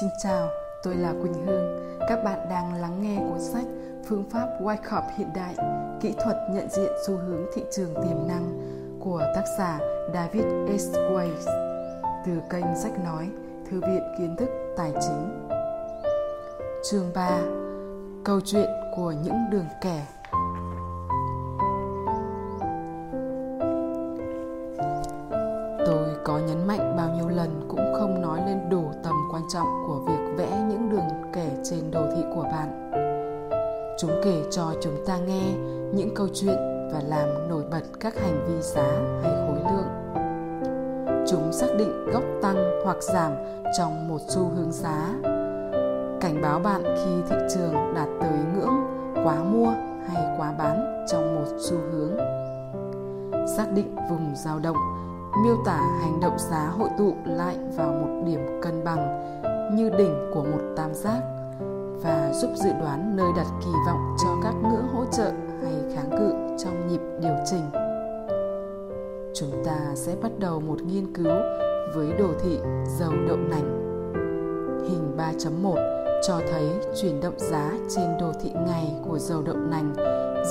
Xin chào, tôi là Quỳnh Hương. Các bạn đang lắng nghe cuốn sách Phương pháp Wyckoff hiện đại, kỹ thuật nhận diện xu hướng thị trường tiềm năng của tác giả David S. Weiss từ kênh sách nói Thư viện Kiến thức Tài chính. Chương 3 Câu chuyện của những đường kẻ ra nghe những câu chuyện và làm nổi bật các hành vi giá hay khối lượng. Chúng xác định gốc tăng hoặc giảm trong một xu hướng giá. Cảnh báo bạn khi thị trường đạt tới ngưỡng quá mua hay quá bán trong một xu hướng. Xác định vùng dao động, miêu tả hành động giá hội tụ lại vào một điểm cân bằng như đỉnh của một tam giác và giúp dự đoán nơi đặt kỳ vọng cho các ngưỡng hỗ trợ hay kháng cự trong nhịp điều chỉnh. Chúng ta sẽ bắt đầu một nghiên cứu với đồ thị dầu đậu nành. Hình 3.1 cho thấy chuyển động giá trên đồ thị ngày của dầu đậu nành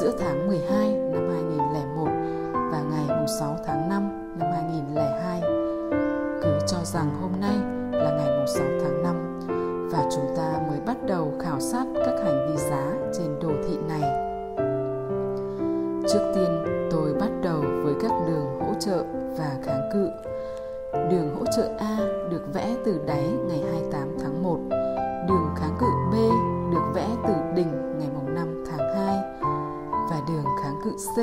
giữa tháng 12 năm 2001 và ngày 6 tháng 5 năm 2002 cứ cho rằng hôm nay Trước tiên, tôi bắt đầu với các đường hỗ trợ và kháng cự. Đường hỗ trợ A được vẽ từ đáy ngày 28 tháng 1, đường kháng cự B được vẽ từ đỉnh ngày 5 tháng 2 và đường kháng cự C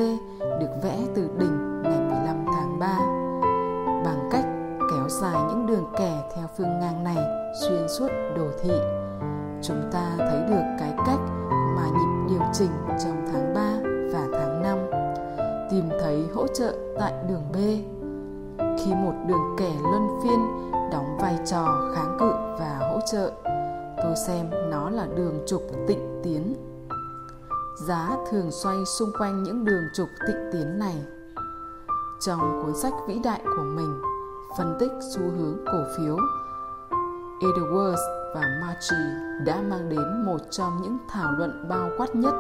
được vẽ từ đỉnh ngày 15 tháng 3 bằng cách kéo dài những đường kẻ theo phương ngang này xuyên suốt đồ thị. Chúng ta thấy được cái cách mà nhịp điều chỉnh trong trợ tại đường B. Khi một đường kẻ luân phiên đóng vai trò kháng cự và hỗ trợ, tôi xem nó là đường trục tịnh tiến. Giá thường xoay xung quanh những đường trục tịnh tiến này trong cuốn sách vĩ đại của mình phân tích xu hướng cổ phiếu Edwards và Marchi đã mang đến một trong những thảo luận bao quát nhất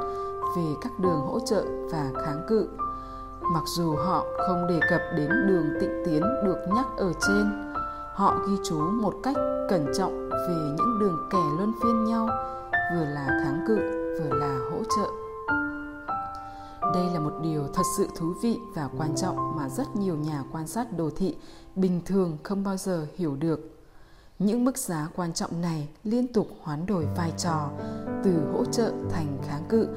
về các đường hỗ trợ và kháng cự. Mặc dù họ không đề cập đến đường tịnh tiến được nhắc ở trên, họ ghi chú một cách cẩn trọng về những đường kẻ luân phiên nhau, vừa là kháng cự vừa là hỗ trợ đây là một điều thật sự thú vị và quan trọng mà rất nhiều nhà quan sát đồ thị bình thường không bao giờ hiểu được. Những mức giá quan trọng này liên tục hoán đổi vai trò từ hỗ trợ thành kháng cự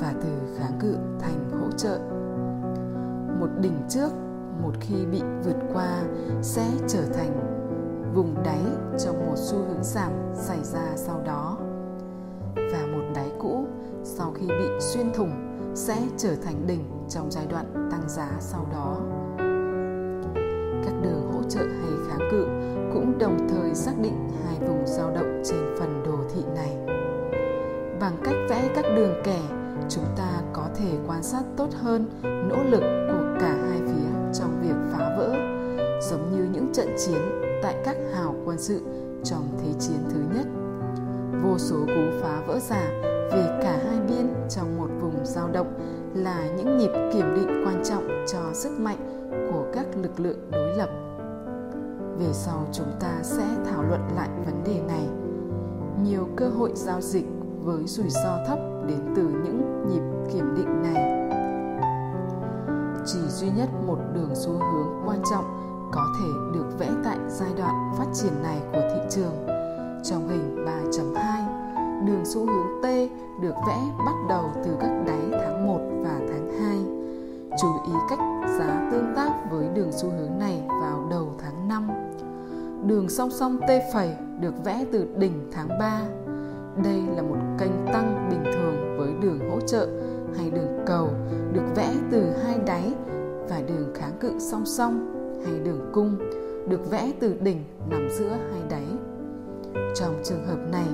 và từ kháng cự thành hỗ trợ. Một đỉnh trước một khi bị vượt qua sẽ trở thành vùng đáy trong một xu hướng giảm xảy ra sau đó và một đáy cũ sau khi bị xuyên thủng sẽ trở thành đỉnh trong giai đoạn tăng giá sau đó. Các đường hỗ trợ hay kháng cự cũng đồng thời xác định hai vùng dao động trên phần đồ thị này. Bằng cách vẽ các đường kẻ, chúng ta có thể quan sát tốt hơn nỗ lực cả hai phía trong việc phá vỡ, giống như những trận chiến tại các hào quân sự trong Thế chiến thứ nhất. Vô số cú phá vỡ giả về cả hai biên trong một vùng dao động là những nhịp kiểm định quan trọng cho sức mạnh của các lực lượng đối lập. Về sau chúng ta sẽ thảo luận lại vấn đề này. Nhiều cơ hội giao dịch với rủi ro thấp đến từ những nhịp kiểm định này chỉ duy nhất một đường xu hướng quan trọng có thể được vẽ tại giai đoạn phát triển này của thị trường trong hình 3.2 đường xu hướng T được vẽ bắt đầu từ các đáy tháng 1 và tháng 2. Chú ý cách giá tương tác với đường xu hướng này vào đầu tháng 5. Đường song song T phẩy được vẽ từ đỉnh tháng 3. Đây là một kênh tăng bình thường với đường hỗ trợ hay đường cầu được vẽ từ hai đáy và đường kháng cự song song hay đường cung được vẽ từ đỉnh nằm giữa hai đáy. Trong trường hợp này,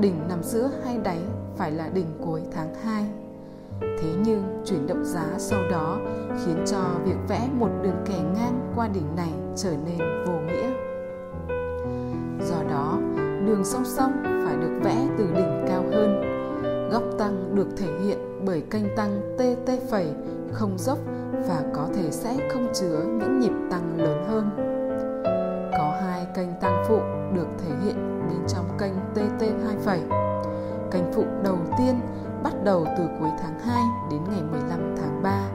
đỉnh nằm giữa hai đáy phải là đỉnh cuối tháng 2. Thế nhưng chuyển động giá sau đó khiến cho việc vẽ một đường kẻ ngang qua đỉnh này trở nên vô nghĩa. Do đó, đường đường song song phải được vẽ từ đỉnh cao hơn. Góc tăng được thể hiện bởi kênh tăng TT phẩy không dốc và có thể sẽ không chứa những nhịp tăng lớn hơn. Có hai kênh tăng phụ được thể hiện bên trong kênh TT2 phẩy. Kênh phụ đầu tiên bắt đầu từ cuối tháng 2 đến ngày 15 tháng 3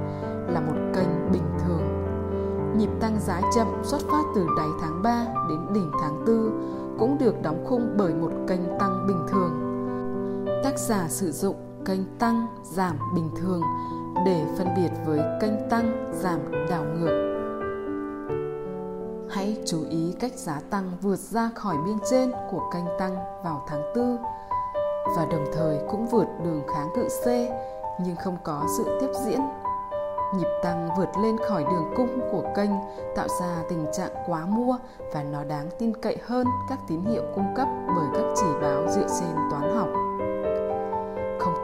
là một kênh bình thường. Nhịp tăng giá chậm xuất phát từ đáy tháng 3 đến đỉnh tháng 4 cũng được đóng khung bởi một kênh tăng bình thường. Tác giả sử dụng kênh tăng giảm bình thường để phân biệt với kênh tăng giảm đảo ngược. Hãy chú ý cách giá tăng vượt ra khỏi biên trên của kênh tăng vào tháng 4 và đồng thời cũng vượt đường kháng cự C nhưng không có sự tiếp diễn. Nhịp tăng vượt lên khỏi đường cung của kênh tạo ra tình trạng quá mua và nó đáng tin cậy hơn các tín hiệu cung cấp bởi các chỉ báo dựa trên toán học.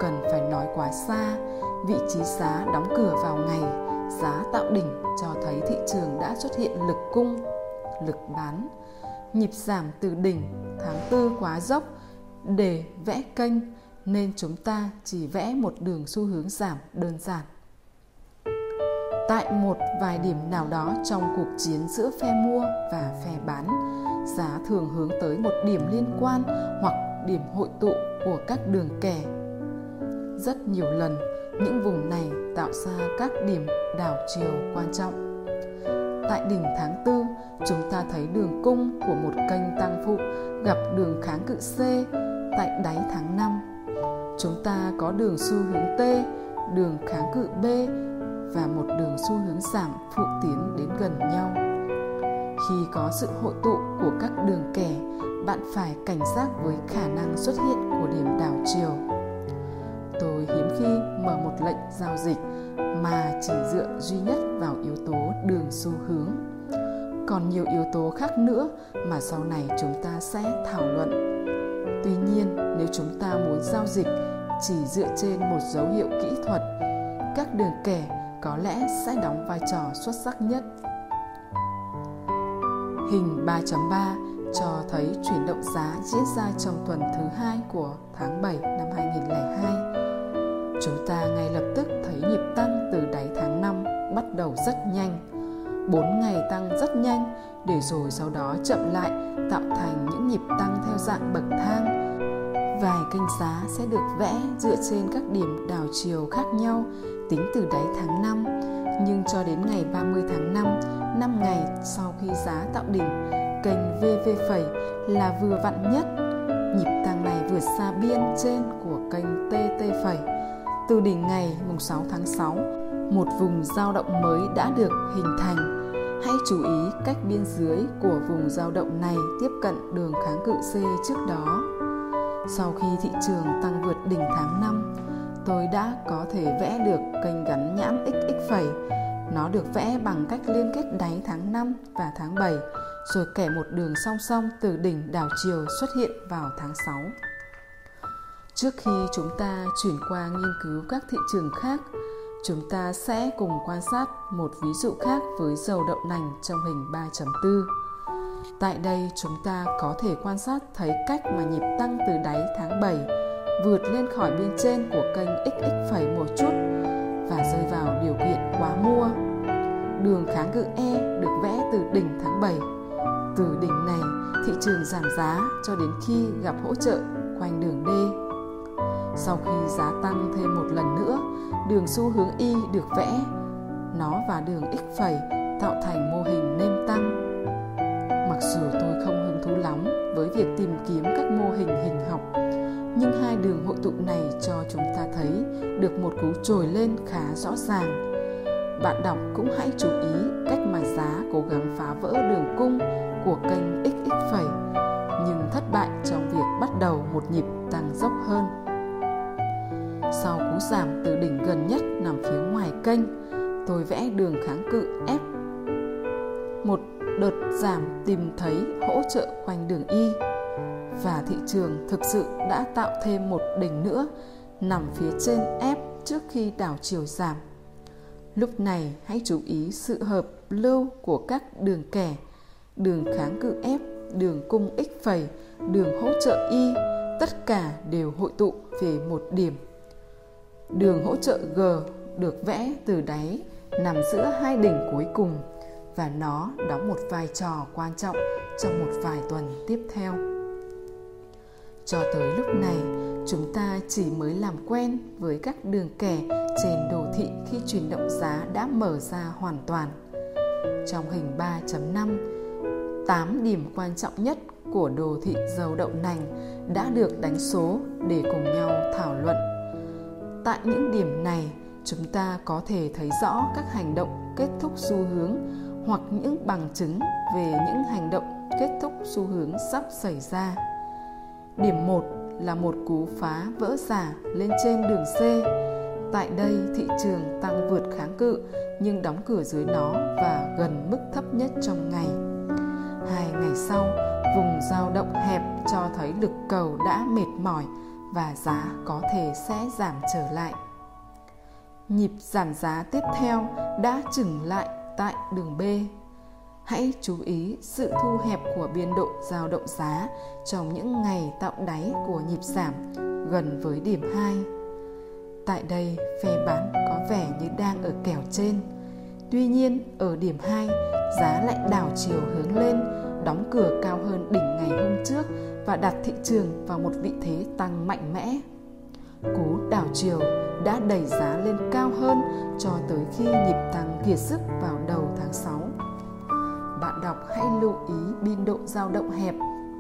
Cần phải nói quá xa, vị trí giá đóng cửa vào ngày, giá tạo đỉnh cho thấy thị trường đã xuất hiện lực cung, lực bán. Nhịp giảm từ đỉnh tháng tư quá dốc để vẽ kênh nên chúng ta chỉ vẽ một đường xu hướng giảm đơn giản. Tại một vài điểm nào đó trong cuộc chiến giữa phe mua và phe bán, giá thường hướng tới một điểm liên quan hoặc điểm hội tụ của các đường kẻ. Rất nhiều lần, những vùng này tạo ra các điểm đảo chiều quan trọng. Tại đỉnh tháng 4, chúng ta thấy đường cung của một kênh tăng phụ gặp đường kháng cự C tại đáy tháng 5. Chúng ta có đường xu hướng T, đường kháng cự B và một đường xu hướng giảm phụ tiến đến gần nhau. Khi có sự hội tụ của các đường kẻ, bạn phải cảnh giác với khả năng xuất hiện của điểm đảo chiều giao dịch mà chỉ dựa duy nhất vào yếu tố đường xu hướng. Còn nhiều yếu tố khác nữa mà sau này chúng ta sẽ thảo luận. Tuy nhiên, nếu chúng ta muốn giao dịch chỉ dựa trên một dấu hiệu kỹ thuật, các đường kẻ có lẽ sẽ đóng vai trò xuất sắc nhất. Hình 3.3 cho thấy chuyển động giá diễn ra trong tuần thứ hai của tháng 7 năm 2002. Chúng ta ngay lập tức thấy nhịp tăng từ đáy tháng 5 bắt đầu rất nhanh. 4 ngày tăng rất nhanh để rồi sau đó chậm lại tạo thành những nhịp tăng theo dạng bậc thang. Vài kênh giá sẽ được vẽ dựa trên các điểm đảo chiều khác nhau tính từ đáy tháng 5, nhưng cho đến ngày 30 tháng 5, 5 ngày sau khi giá tạo đỉnh, kênh VV phẩy là vừa vặn nhất. Nhịp tăng này vượt xa biên trên của kênh TT phẩy. Từ đỉnh ngày mùng 6 tháng 6, một vùng dao động mới đã được hình thành. Hãy chú ý cách biên dưới của vùng dao động này tiếp cận đường kháng cự C trước đó. Sau khi thị trường tăng vượt đỉnh tháng 5, tôi đã có thể vẽ được kênh gắn nhãn XX phẩy. Nó được vẽ bằng cách liên kết đáy tháng 5 và tháng 7, rồi kẻ một đường song song từ đỉnh đảo chiều xuất hiện vào tháng 6. Trước khi chúng ta chuyển qua nghiên cứu các thị trường khác, chúng ta sẽ cùng quan sát một ví dụ khác với dầu đậu nành trong hình 3.4. Tại đây chúng ta có thể quan sát thấy cách mà nhịp tăng từ đáy tháng 7 vượt lên khỏi biên trên của kênh XX phẩy một chút và rơi vào điều kiện quá mua. Đường kháng cự E được vẽ từ đỉnh tháng 7. Từ đỉnh này, thị trường giảm giá cho đến khi gặp hỗ trợ quanh đường D. Sau khi giá tăng thêm một lần nữa, đường xu hướng Y được vẽ. Nó và đường X phẩy tạo thành mô hình nêm tăng. Mặc dù tôi không hứng thú lắm với việc tìm kiếm các mô hình hình học nhưng hai đường hội tụ này cho chúng ta thấy được một cú trồi lên khá rõ ràng. Bạn đọc cũng hãy chú ý cách mà giá cố gắng phá vỡ đường cung của kênh XX phẩy nhưng thất bại trong việc bắt đầu một nhịp tăng dốc hơn. Sau cú giảm từ đỉnh gần nhất nằm phía ngoài kênh, tôi vẽ đường kháng cự F. Một đợt giảm tìm thấy hỗ trợ quanh đường Y và thị trường thực sự đã tạo thêm một đỉnh nữa nằm phía trên F trước khi đảo chiều giảm. Lúc này hãy chú ý sự hợp lưu của các đường kẻ, đường kháng cự F, đường cung X phẩy đường hỗ trợ Y, tất cả đều hội tụ về một điểm. Đường hỗ trợ G được vẽ từ đáy nằm giữa hai đỉnh cuối cùng và nó đóng một vai trò quan trọng trong một vài tuần tiếp theo. Cho tới lúc này, chúng ta chỉ mới làm quen với các đường kẻ trên đồ thị khi chuyển động giá đã mở ra hoàn toàn. Trong hình 3.5, 8 điểm quan trọng nhất của đồ thị dầu đậu nành đã được đánh số để cùng nhau thảo luận. Tại những điểm này, chúng ta có thể thấy rõ các hành động kết thúc xu hướng hoặc những bằng chứng về những hành động kết thúc xu hướng sắp xảy ra. Điểm 1 là một cú phá vỡ giả lên trên đường C. Tại đây thị trường tăng vượt kháng cự nhưng đóng cửa dưới nó và gần mức thấp nhất trong ngày. Hai ngày sau, vùng dao động hẹp cho thấy lực cầu đã mệt mỏi và giá có thể sẽ giảm trở lại. Nhịp giảm giá tiếp theo đã chừng lại tại đường B. Hãy chú ý sự thu hẹp của biên độ dao động giá trong những ngày tạo đáy của nhịp giảm gần với điểm 2. Tại đây, phe bán có vẻ như đang ở kèo trên. Tuy nhiên, ở điểm 2, giá lại đảo chiều hướng lên, đóng cửa cao hơn đỉnh ngày hôm trước và đặt thị trường vào một vị thế tăng mạnh mẽ. Cú đảo chiều đã đẩy giá lên cao hơn cho tới khi nhịp tăng kiệt sức vào đầu tháng 6. Bạn đọc hãy lưu ý biên độ dao động hẹp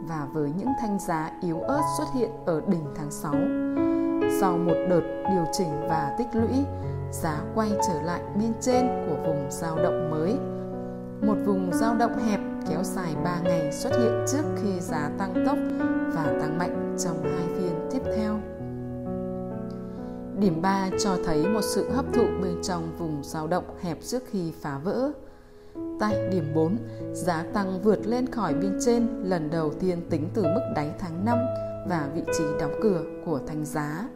và với những thanh giá yếu ớt xuất hiện ở đỉnh tháng 6. Sau một đợt điều chỉnh và tích lũy, giá quay trở lại bên trên của vùng dao động mới. Một vùng dao động hẹp kéo dài 3 ngày xuất hiện trước khi giá tăng tốc và tăng mạnh trong hai phiên tiếp theo. Điểm 3 cho thấy một sự hấp thụ bên trong vùng dao động hẹp trước khi phá vỡ. Tại điểm 4, giá tăng vượt lên khỏi biên trên lần đầu tiên tính từ mức đáy tháng 5 và vị trí đóng cửa của thanh giá,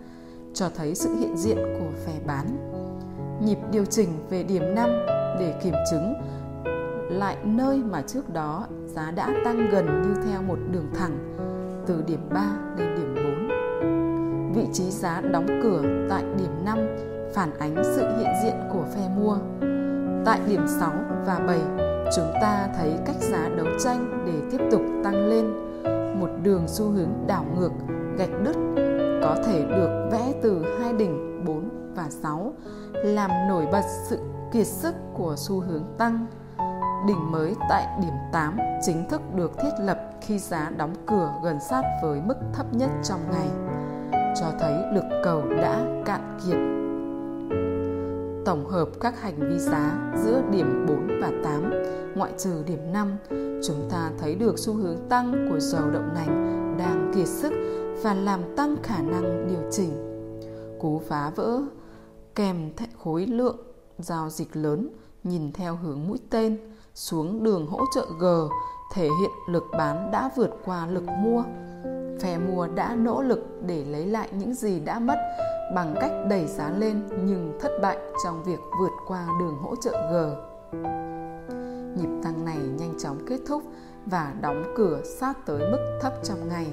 cho thấy sự hiện diện của phe bán. Nhịp điều chỉnh về điểm 5 để kiểm chứng lại nơi mà trước đó giá đã tăng gần như theo một đường thẳng từ điểm 3 lên điểm 4. Vị trí giá đóng cửa tại điểm 5 phản ánh sự hiện diện của phe mua. Tại điểm 6 và 7, chúng ta thấy cách giá đấu tranh để tiếp tục tăng lên một đường xu hướng đảo ngược gạch đứt có thể được vẽ từ hai đỉnh 4 và 6 làm nổi bật sự kiệt sức của xu hướng tăng. Đỉnh mới tại điểm 8 chính thức được thiết lập khi giá đóng cửa gần sát với mức thấp nhất trong ngày, cho thấy lực cầu đã cạn kiệt. Tổng hợp các hành vi giá giữa điểm 4 và 8, ngoại trừ điểm 5, chúng ta thấy được xu hướng tăng của dầu đậu nành đang kiệt sức và làm tăng khả năng điều chỉnh. Cú phá vỡ kèm khối lượng giao dịch lớn nhìn theo hướng mũi tên xuống đường hỗ trợ G, thể hiện lực bán đã vượt qua lực mua. Phe mua đã nỗ lực để lấy lại những gì đã mất bằng cách đẩy giá lên nhưng thất bại trong việc vượt qua đường hỗ trợ G. Nhịp tăng này nhanh chóng kết thúc và đóng cửa sát tới mức thấp trong ngày.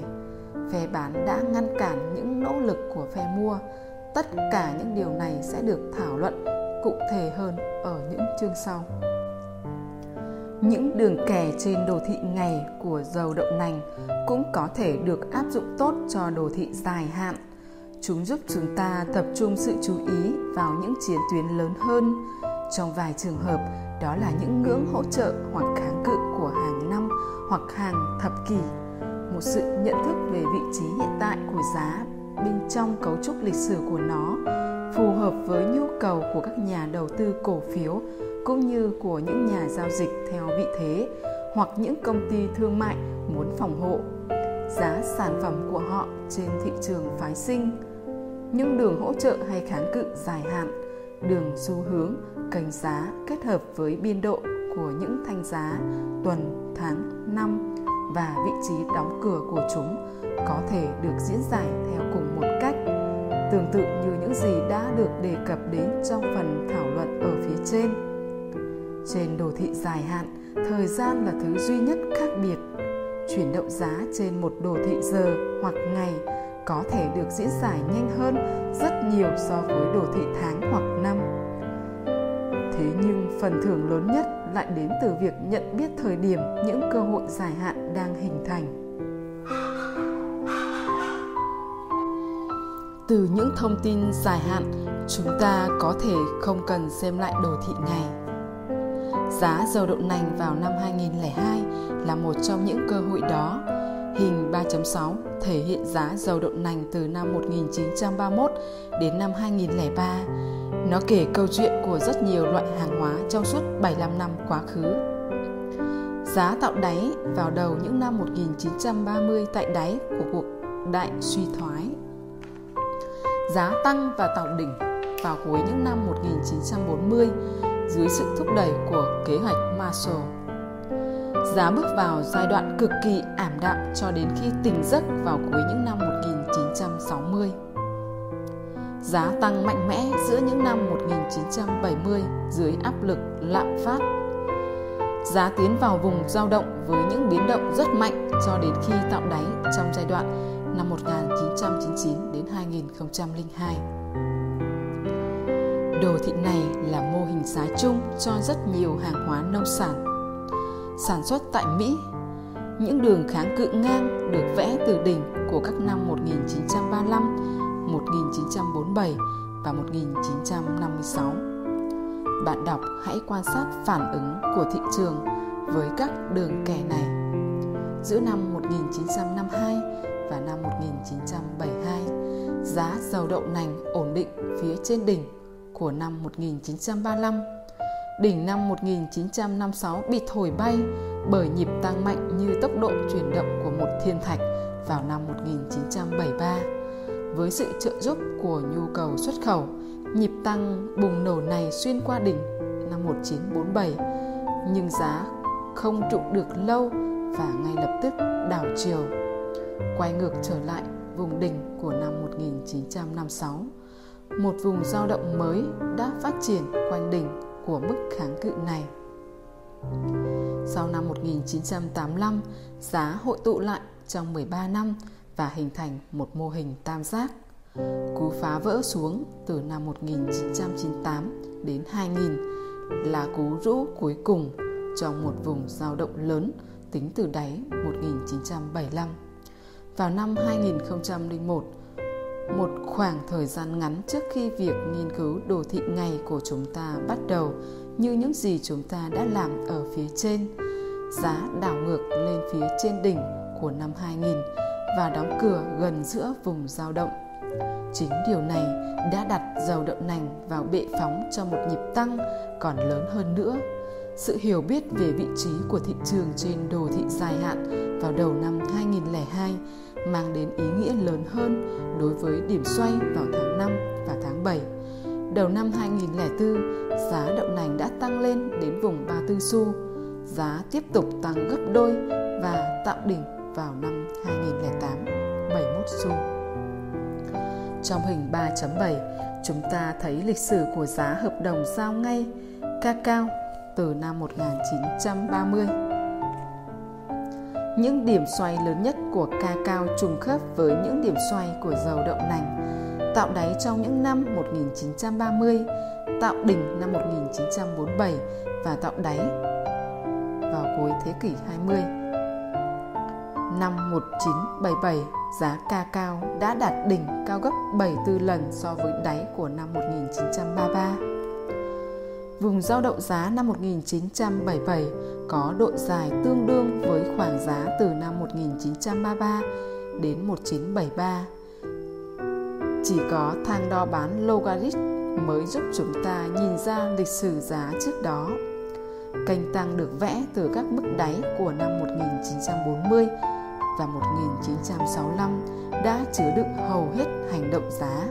Phe bán đã ngăn cản những nỗ lực của phe mua. Tất cả những điều này sẽ được thảo luận cụ thể hơn ở những chương sau. Những đường kẻ trên đồ thị ngày của dầu đậu nành cũng có thể được áp dụng tốt cho đồ thị dài hạn. Chúng giúp chúng ta tập trung sự chú ý vào những chiến tuyến lớn hơn. Trong vài trường hợp, đó là những ngưỡng hỗ trợ hoặc kháng cự của hàng năm hoặc hàng thập kỷ. Một sự nhận thức về vị trí hiện tại của giá bên trong cấu trúc lịch sử của nó phù hợp với nhu cầu của các nhà đầu tư cổ phiếu cũng như của những nhà giao dịch theo vị thế hoặc những công ty thương mại muốn phòng hộ. Giá sản phẩm của họ trên thị trường phái sinh. Những đường hỗ trợ hay kháng cự dài hạn, đường xu hướng, kênh giá kết hợp với biên độ của những thanh giá tuần, tháng, năm và vị trí đóng cửa của chúng có thể được diễn giải theo cùng một cách. Tương tự như những gì đã được đề cập đến trong phần thảo luận ở phía trên trên đồ thị dài hạn, thời gian là thứ duy nhất khác biệt chuyển động giá trên một đồ thị giờ hoặc ngày có thể được diễn giải nhanh hơn rất nhiều so với đồ thị tháng hoặc năm. Thế nhưng phần thưởng lớn nhất lại đến từ việc nhận biết thời điểm những cơ hội dài hạn đang hình thành. Từ những thông tin dài hạn, chúng ta có thể không cần xem lại đồ thị ngày. Giá dầu đậu nành vào năm 2002 là một trong những cơ hội đó. Hình 3.6 thể hiện giá dầu đậu nành từ năm 1931 đến năm 2003. Nó kể câu chuyện của rất nhiều loại hàng hóa trong suốt 75 năm quá khứ. Giá tạo đáy vào đầu những năm 1930 tại đáy của cuộc đại suy thoái. Giá tăng và tạo đỉnh vào cuối những năm 1940 dưới sự thúc đẩy của kế hoạch Marshall. Giá bước vào giai đoạn cực kỳ ảm đạm cho đến khi tỉnh giấc vào cuối những năm 1960. Giá tăng mạnh mẽ giữa những năm 1970 dưới áp lực lạm phát. Giá tiến vào vùng dao động với những biến động rất mạnh cho đến khi tạo đáy trong giai đoạn năm 1999 2002. Đồ thị này là mô hình giá chung cho rất nhiều hàng hóa nông sản. Sản xuất tại Mỹ, những đường kháng cự ngang được vẽ từ đỉnh của các năm 1935, 1947 và 1956. Bạn đọc hãy quan sát phản ứng của thị trường với các đường kẻ này. Giữa năm 1952 và năm 1972, giá dầu đậu nành ổn định phía trên đỉnh của năm 1935. Đỉnh năm 1956 bị thổi bay bởi nhịp tăng mạnh như tốc độ chuyển động của một thiên thạch vào năm 1973. Với sự trợ giúp của nhu cầu xuất khẩu, nhịp tăng bùng nổ này xuyên qua đỉnh năm 1947, nhưng giá không trụ được lâu và ngay lập tức đảo chiều, quay ngược trở lại vùng đỉnh của năm 1956 một vùng dao động mới đã phát triển quanh đỉnh của mức kháng cự này. Sau năm 1985, giá hội tụ lại trong 13 năm và hình thành một mô hình tam giác. Cú phá vỡ xuống từ năm 1998 đến 2000 là cú rũ cuối cùng trong một vùng dao động lớn tính từ đáy 1975. Vào năm 2001, một khoảng thời gian ngắn trước khi việc nghiên cứu đồ thị ngày của chúng ta bắt đầu như những gì chúng ta đã làm ở phía trên giá đảo ngược lên phía trên đỉnh của năm 2000 và đóng cửa gần giữa vùng dao động. Chính điều này đã đặt dầu đậu nành vào bệ phóng cho một nhịp tăng còn lớn hơn nữa. Sự hiểu biết về vị trí của thị trường trên đồ thị dài hạn vào đầu năm 2002 mang đến ý nghĩa lớn hơn đối với điểm xoay vào tháng 5 và tháng 7. Đầu năm 2004, giá đậu nành đã tăng lên đến vùng 34 xu. Giá tiếp tục tăng gấp đôi và tạo đỉnh vào năm 2008, 71 xu. Trong hình 3.7, chúng ta thấy lịch sử của giá hợp đồng giao ngay cacao từ năm 1930 những điểm xoay lớn nhất của ca cao trùng khớp với những điểm xoay của dầu đậu nành, tạo đáy trong những năm 1930, tạo đỉnh năm 1947 và tạo đáy vào cuối thế kỷ 20. Năm 1977, giá ca cao đã đạt đỉnh cao gấp 74 lần so với đáy của năm 1933 Vùng giao động giá năm 1977 có độ dài tương đương với khoảng giá từ năm 1933 đến 1973. Chỉ có thang đo bán logarit mới giúp chúng ta nhìn ra lịch sử giá trước đó. Kênh tăng được vẽ từ các mức đáy của năm 1940 và 1965 đã chứa đựng hầu hết hành động giá.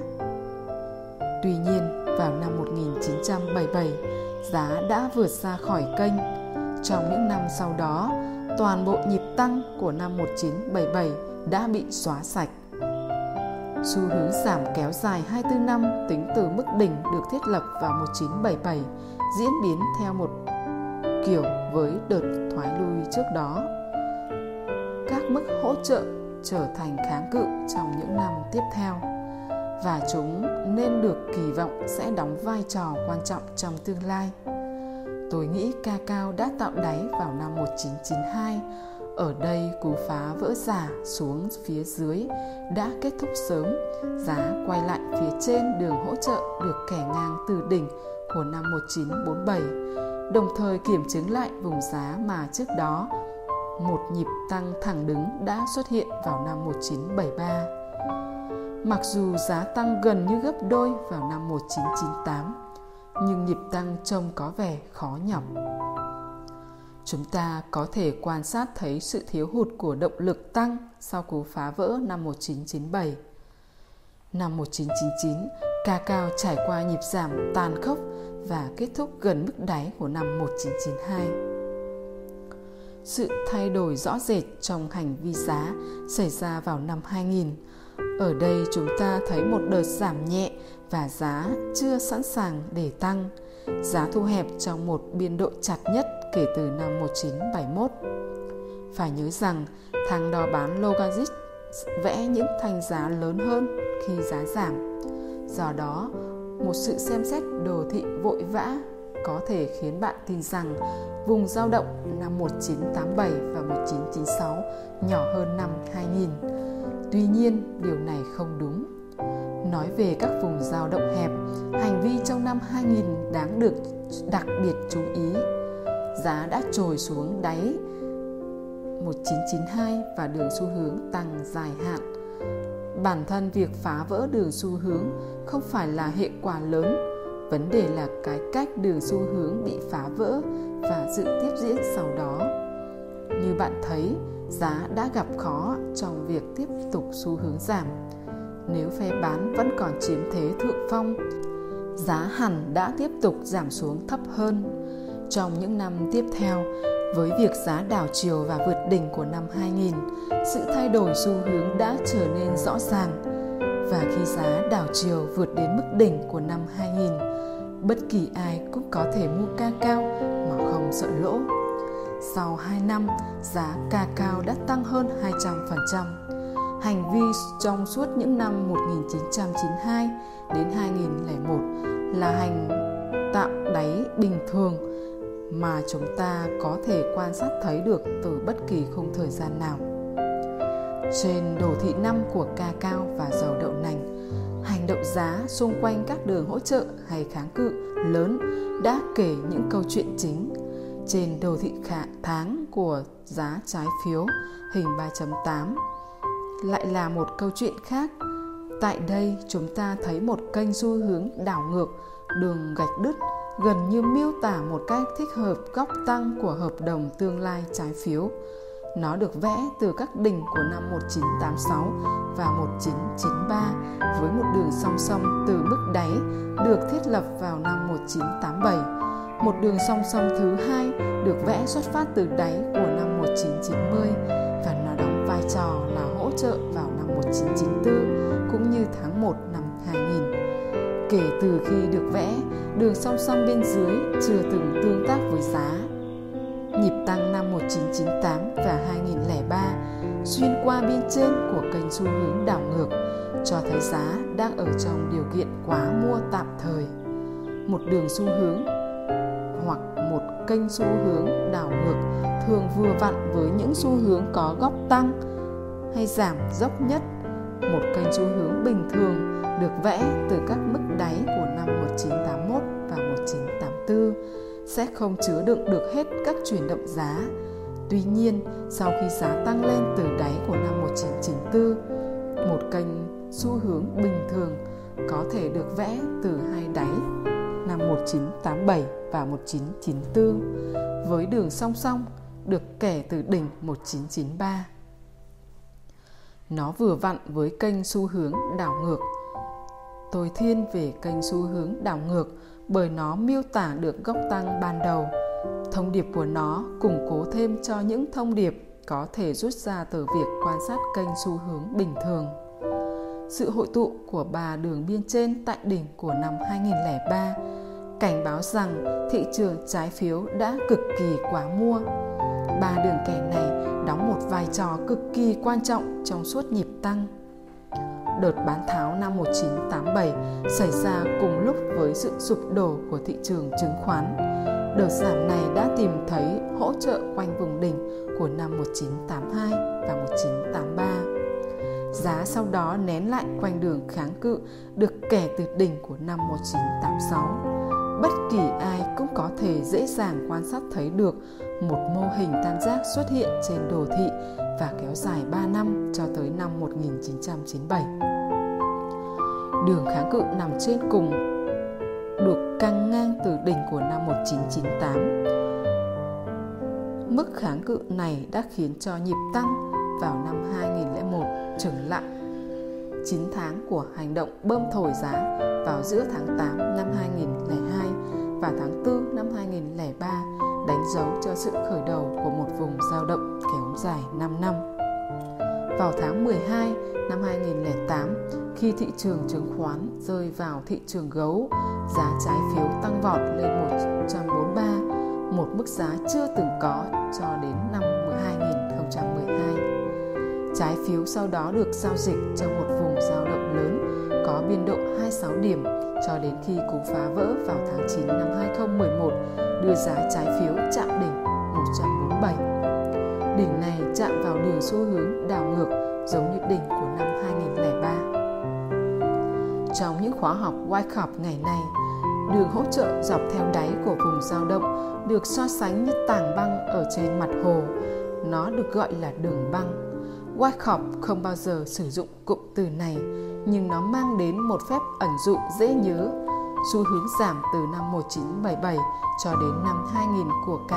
Tuy nhiên, vào năm 1977, giá đã vượt ra khỏi kênh. Trong những năm sau đó, toàn bộ nhịp tăng của năm 1977 đã bị xóa sạch. Xu hướng giảm kéo dài 24 năm tính từ mức đỉnh được thiết lập vào 1977 diễn biến theo một kiểu với đợt thoái lui trước đó. Các mức hỗ trợ trở thành kháng cự trong những năm tiếp theo và chúng nên được kỳ vọng sẽ đóng vai trò quan trọng trong tương lai. Tôi nghĩ ca cao đã tạo đáy vào năm 1992. Ở đây cú phá vỡ giả xuống phía dưới đã kết thúc sớm, giá quay lại phía trên đường hỗ trợ được kẻ ngang từ đỉnh của năm 1947, đồng thời kiểm chứng lại vùng giá mà trước đó một nhịp tăng thẳng đứng đã xuất hiện vào năm 1973. Mặc dù giá tăng gần như gấp đôi vào năm 1998, nhưng nhịp tăng trông có vẻ khó nhọc. Chúng ta có thể quan sát thấy sự thiếu hụt của động lực tăng sau cú phá vỡ năm 1997. Năm 1999, ca cao trải qua nhịp giảm tàn khốc và kết thúc gần mức đáy của năm 1992. Sự thay đổi rõ rệt trong hành vi giá xảy ra vào năm 2000. Ở đây chúng ta thấy một đợt giảm nhẹ và giá chưa sẵn sàng để tăng. Giá thu hẹp trong một biên độ chặt nhất kể từ năm 1971. Phải nhớ rằng thang đo bán Logaritm vẽ những thanh giá lớn hơn khi giá giảm. Do đó, một sự xem xét đồ thị vội vã có thể khiến bạn tin rằng vùng giao động năm 1987 và 1996 nhỏ hơn năm 2000. Tuy nhiên, điều này không đúng. Nói về các vùng dao động hẹp, hành vi trong năm 2000 đáng được đặc biệt chú ý. Giá đã trồi xuống đáy 1992 và đường xu hướng tăng dài hạn. Bản thân việc phá vỡ đường xu hướng không phải là hệ quả lớn, vấn đề là cái cách đường xu hướng bị phá vỡ và sự tiếp diễn sau đó. Như bạn thấy, giá đã gặp khó trong việc tiếp tục xu hướng giảm. Nếu phe bán vẫn còn chiếm thế thượng phong, giá hẳn đã tiếp tục giảm xuống thấp hơn. Trong những năm tiếp theo, với việc giá đảo chiều và vượt đỉnh của năm 2000, sự thay đổi xu hướng đã trở nên rõ ràng. Và khi giá đảo chiều vượt đến mức đỉnh của năm 2000, bất kỳ ai cũng có thể mua ca cao mà không sợ lỗ. Sau 2 năm, giá cacao đã tăng hơn 200%. Hành vi trong suốt những năm 1992 đến 2001 là hành tạo đáy bình thường mà chúng ta có thể quan sát thấy được từ bất kỳ khung thời gian nào. Trên đồ thị năm của cacao và dầu đậu nành, hành động giá xung quanh các đường hỗ trợ hay kháng cự lớn đã kể những câu chuyện chính. Trên đồ thị khả tháng của giá trái phiếu hình 3.8 lại là một câu chuyện khác. Tại đây chúng ta thấy một kênh xu hướng đảo ngược, đường gạch đứt gần như miêu tả một cách thích hợp góc tăng của hợp đồng tương lai trái phiếu. Nó được vẽ từ các đỉnh của năm 1986 và 1993 với một đường song song từ mức đáy được thiết lập vào năm 1987. Một đường song song thứ hai được vẽ xuất phát từ đáy của năm 1990 và nó đóng vai trò là hỗ trợ vào năm 1994 cũng như tháng 1 năm 2000. Kể từ khi được vẽ, đường song song bên dưới chưa từng tương tác với giá. Nhịp tăng năm 1998 và 2003 xuyên qua bên trên của kênh xu hướng đảo ngược cho thấy giá đang ở trong điều kiện quá mua tạm thời. Một đường xu hướng một kênh xu hướng đảo ngược thường vừa vặn với những xu hướng có góc tăng hay giảm dốc nhất. Một kênh xu hướng bình thường được vẽ từ các mức đáy của năm 1981 và 1984 sẽ không chứa đựng được hết các chuyển động giá. Tuy nhiên, sau khi giá tăng lên từ đáy của năm 1994, một kênh xu hướng bình thường có thể được vẽ từ hai đáy năm 1987 và 1994 với đường song song, được kể từ đỉnh 1993. Nó vừa vặn với kênh xu hướng đảo ngược tôi thiên về kênh xu hướng đảo ngược bởi nó miêu tả được góc tăng ban đầu. Thông điệp của nó củng cố thêm cho những thông điệp có thể rút ra từ việc quan sát kênh xu hướng bình thường. Sự hội tụ của ba đường biên trên tại đỉnh của năm 2003 cảnh báo rằng thị trường trái phiếu đã cực kỳ quá mua. Ba đường kẻ này đóng một vai trò cực kỳ quan trọng trong suốt nhịp tăng. Đợt bán tháo năm 1987 xảy ra cùng lúc với sự sụp đổ của thị trường chứng khoán. Đợt giảm này đã tìm thấy hỗ trợ quanh vùng đỉnh của năm 1982 và 1983. Giá sau đó nén lại quanh đường kháng cự được kẻ từ đỉnh của năm 1986. Bất kỳ ai cũng có thể dễ dàng quan sát thấy được một mô hình tam giác xuất hiện trên đồ thị và kéo dài 3 năm cho tới năm 1997. Đường kháng cự nằm trên cùng, được căng ngang từ đỉnh của năm 1998. Mức kháng cự này đã khiến cho nhịp tăng vào năm 2001 chừng lại. 9 tháng của hành động bơm thổi giá vào giữa tháng 8 năm 2002 và tháng 4 năm 2003 đánh dấu cho sự khởi đầu của một vùng giao động kéo dài 5 năm. Vào tháng 12 năm 2008, khi thị trường chứng khoán rơi vào thị trường gấu, giá trái phiếu tăng vọt lên 143, một mức giá chưa từng có cho đến năm 2000. Trái phiếu sau đó được giao dịch trong một vùng giao động lớn có biên độ 26 điểm cho đến khi cú phá vỡ vào tháng 9 năm 2011 đưa giá trái phiếu chạm đỉnh 147. Đỉnh này chạm vào đường xu hướng đảo ngược giống như đỉnh của năm 2003. Trong những khóa học Wyckoff ngày nay, đường hỗ trợ dọc theo đáy của vùng dao động được so sánh như tảng băng ở trên mặt hồ. Nó được gọi là đường băng. Wyckoff không bao giờ sử dụng cụm từ này, nhưng nó mang đến một phép ẩn dụ dễ nhớ, xu hướng giảm từ năm 1977 cho đến năm 2000 của ca